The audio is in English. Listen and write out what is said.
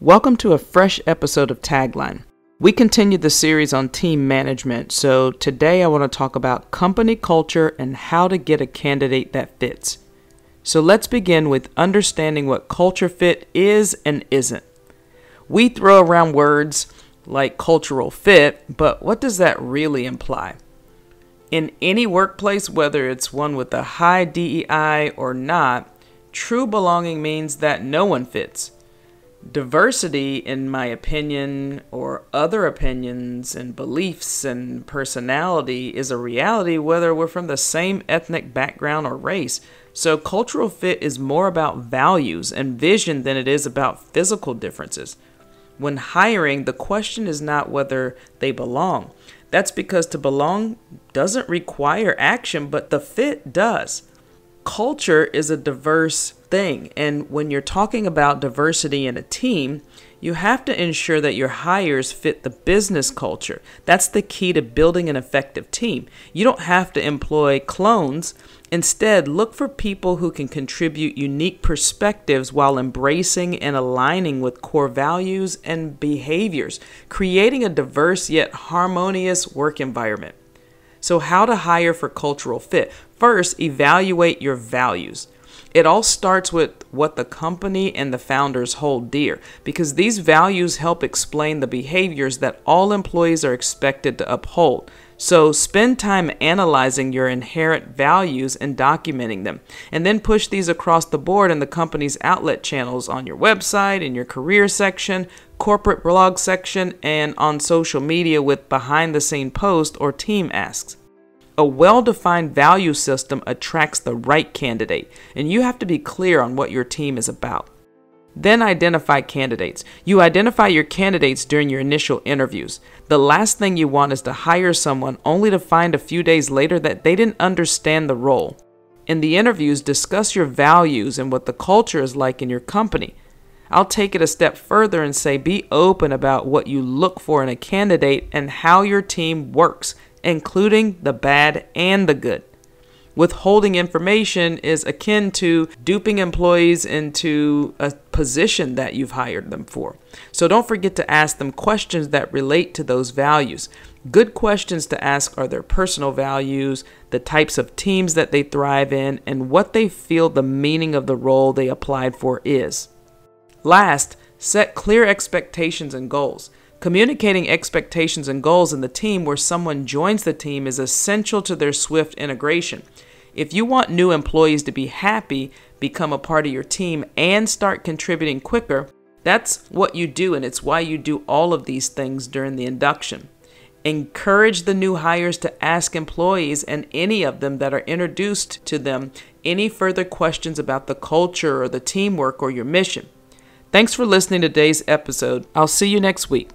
Welcome to a fresh episode of Tagline. We continue the series on team management, so today I want to talk about company culture and how to get a candidate that fits. So let's begin with understanding what culture fit is and isn't. We throw around words like cultural fit, but what does that really imply? In any workplace, whether it's one with a high DEI or not, true belonging means that no one fits diversity, in my opinion, or other opinions and beliefs and personality is a reality whether we're from the same ethnic background or race. So, cultural fit is more about values and vision than it is about physical differences. When hiring, the question is not whether they belong. That's because to belong doesn't require action, but the fit does culture is a diverse thing. And when you're talking about diversity in a team, you have to ensure that your hires fit the business culture. That's the key to building an effective team. You don't have to employ clones. Instead, look for people who can contribute unique perspectives while embracing and aligning with core values and behaviors, creating a diverse yet harmonious work environment. So, how to hire for cultural fit? First, evaluate your values. It all starts with what the company and the founders hold dear, because these values help explain the behaviors that all employees are expected to uphold. So, spend time analyzing your inherent values and documenting them, and then push these across the board in the company's outlet channels on your website, in your career section, corporate blog section, and on social media with behind the scene posts or team asks. A well defined value system attracts the right candidate, and you have to be clear on what your team is about. Then identify candidates. You identify your candidates during your initial interviews. The last thing you want is to hire someone only to find a few days later that they didn't understand the role. In the interviews, discuss your values and what the culture is like in your company. I'll take it a step further and say be open about what you look for in a candidate and how your team works, including the bad and the good. Withholding information is akin to duping employees into a position that you've hired them for. So don't forget to ask them questions that relate to those values. Good questions to ask are their personal values, the types of teams that they thrive in, and what they feel the meaning of the role they applied for is. Last, set clear expectations and goals. Communicating expectations and goals in the team where someone joins the team is essential to their swift integration. If you want new employees to be happy, become a part of your team, and start contributing quicker, that's what you do, and it's why you do all of these things during the induction. Encourage the new hires to ask employees and any of them that are introduced to them any further questions about the culture or the teamwork or your mission. Thanks for listening to today's episode. I'll see you next week.